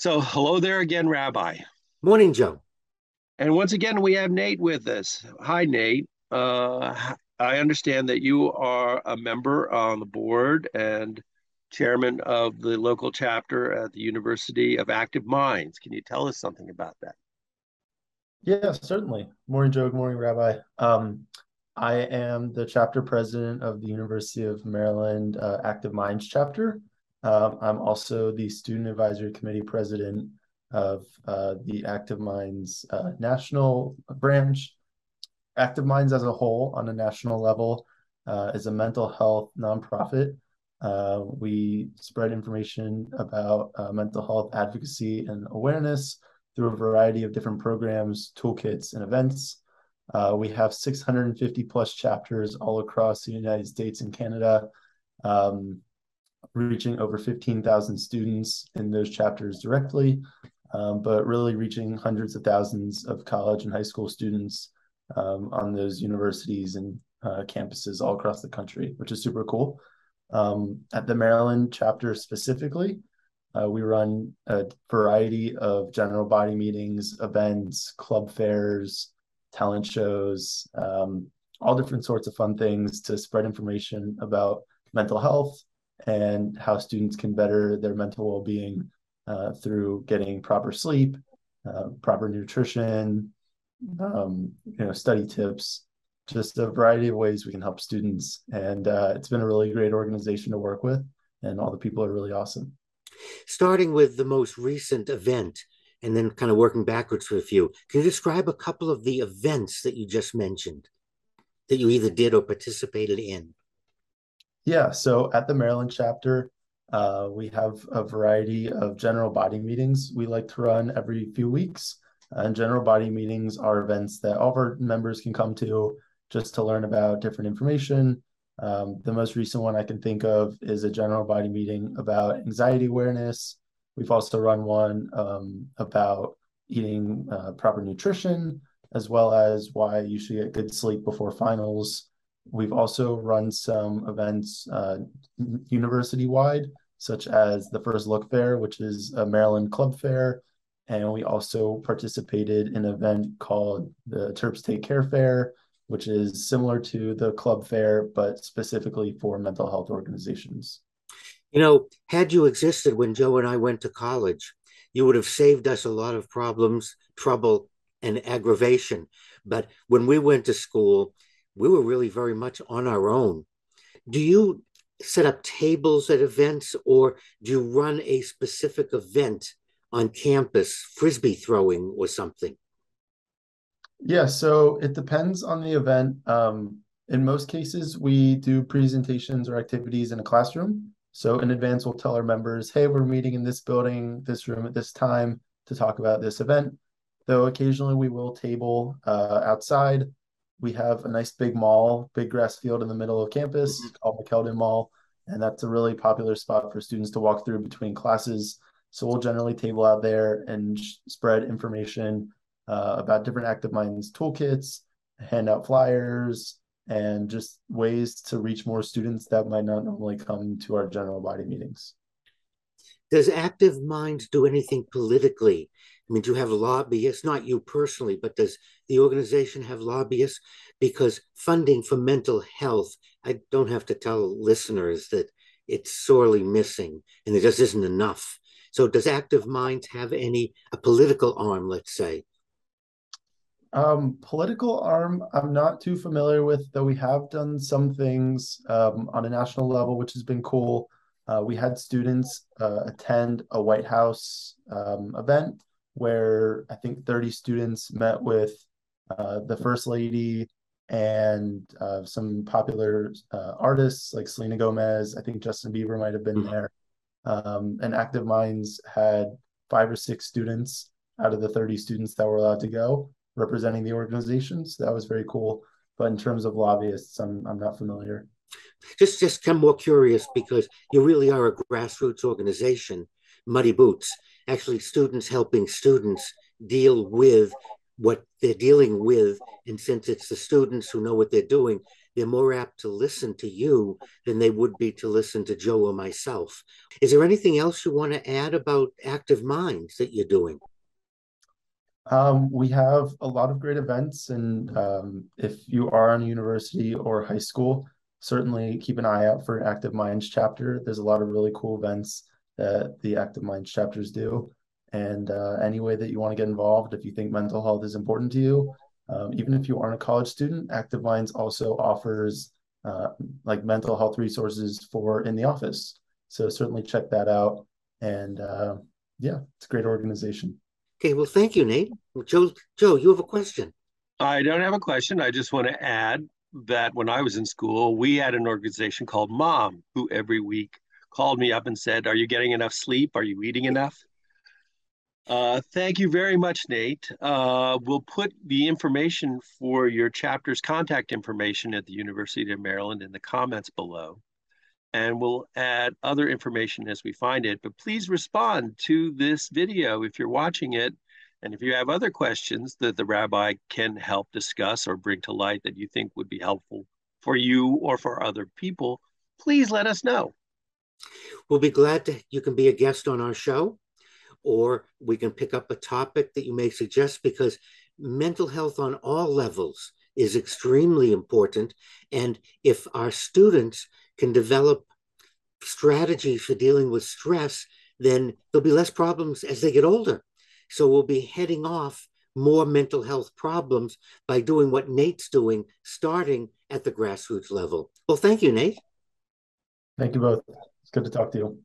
So, hello there again, Rabbi. Morning, Joe. And once again, we have Nate with us. Hi, Nate. Uh, I understand that you are a member on the board and chairman of the local chapter at the University of Active Minds. Can you tell us something about that? Yeah, certainly. Morning, Joe. Good morning, Rabbi. Um, I am the chapter president of the University of Maryland uh, Active Minds chapter. Um, I'm also the student advisory committee president of uh, the Active Minds uh, national branch. Active Minds as a whole, on a national level, uh, is a mental health nonprofit. Uh, we spread information about uh, mental health advocacy and awareness through a variety of different programs, toolkits, and events. Uh, we have 650 plus chapters all across the United States and Canada, um, reaching over 15,000 students in those chapters directly, um, but really reaching hundreds of thousands of college and high school students um, on those universities and uh, campuses all across the country, which is super cool. Um, at the Maryland chapter specifically, uh, we run a variety of general body meetings, events, club fairs, talent shows, um, all different sorts of fun things to spread information about mental health and how students can better their mental well-being uh, through getting proper sleep, uh, proper nutrition, um, you know, study tips, just a variety of ways we can help students. And uh, it's been a really great organization to work with, and all the people are really awesome. Starting with the most recent event and then kind of working backwards for a few, can you describe a couple of the events that you just mentioned that you either did or participated in? Yeah, so at the Maryland chapter, uh, we have a variety of general body meetings we like to run every few weeks. And general body meetings are events that all of our members can come to just to learn about different information. Um, the most recent one I can think of is a general body meeting about anxiety awareness. We've also run one um, about eating uh, proper nutrition, as well as why you should get good sleep before finals. We've also run some events uh, university wide, such as the First Look Fair, which is a Maryland club fair. And we also participated in an event called the Terps Take Care Fair, which is similar to the club fair, but specifically for mental health organizations. You know, had you existed when Joe and I went to college, you would have saved us a lot of problems, trouble, and aggravation. But when we went to school, we were really very much on our own. Do you set up tables at events or do you run a specific event on campus, frisbee throwing or something? Yeah, so it depends on the event. Um, in most cases, we do presentations or activities in a classroom. So in advance, we'll tell our members, hey, we're meeting in this building, this room at this time to talk about this event. Though occasionally we will table uh, outside. We have a nice big mall, big grass field in the middle of campus mm-hmm. called McKeldin Mall. And that's a really popular spot for students to walk through between classes. So we'll generally table out there and spread information uh, about different Active Minds toolkits, hand out flyers, and just ways to reach more students that might not normally come to our general body meetings. Does Active Minds do anything politically? I mean, do you have lobbyists? Not you personally, but does the organization have lobbyists? Because funding for mental health, I don't have to tell listeners that it's sorely missing and there just isn't enough. So, does Active Minds have any a political arm, let's say? Um, political arm, I'm not too familiar with, though we have done some things um, on a national level, which has been cool. Uh, we had students uh, attend a White House um, event where I think 30 students met with uh, the First Lady and uh, some popular uh, artists like Selena Gomez. I think Justin Bieber might have been mm-hmm. there. Um, and Active Minds had five or six students out of the 30 students that were allowed to go representing the organizations. That was very cool. But in terms of lobbyists, I'm I'm not familiar. Just just I'm more curious because you really are a grassroots organization, Muddy Boots. Actually, students helping students deal with what they're dealing with. And since it's the students who know what they're doing, they're more apt to listen to you than they would be to listen to Joe or myself. Is there anything else you want to add about Active Minds that you're doing? Um, we have a lot of great events, and um, if you are in university or high school, certainly keep an eye out for Active Minds chapter. There's a lot of really cool events that the Active Minds chapters do. And uh, any way that you want to get involved, if you think mental health is important to you, um, even if you aren't a college student, Active Minds also offers uh, like mental health resources for in the office. So certainly check that out. And uh, yeah, it's a great organization. Okay, well, thank you, Nate. Joe, Joe, you have a question. I don't have a question. I just want to add that when I was in school, we had an organization called Mom, who every week called me up and said, Are you getting enough sleep? Are you eating enough? Uh, thank you very much, Nate. Uh, we'll put the information for your chapter's contact information at the University of Maryland in the comments below. And we'll add other information as we find it. But please respond to this video if you're watching it. And if you have other questions that the rabbi can help discuss or bring to light that you think would be helpful for you or for other people, please let us know. We'll be glad that you can be a guest on our show or we can pick up a topic that you may suggest because mental health on all levels is extremely important. And if our students can develop strategies for dealing with stress, then there'll be less problems as they get older. So we'll be heading off more mental health problems by doing what Nate's doing, starting at the grassroots level. Well, thank you, Nate. Thank you both. It's good to talk to you.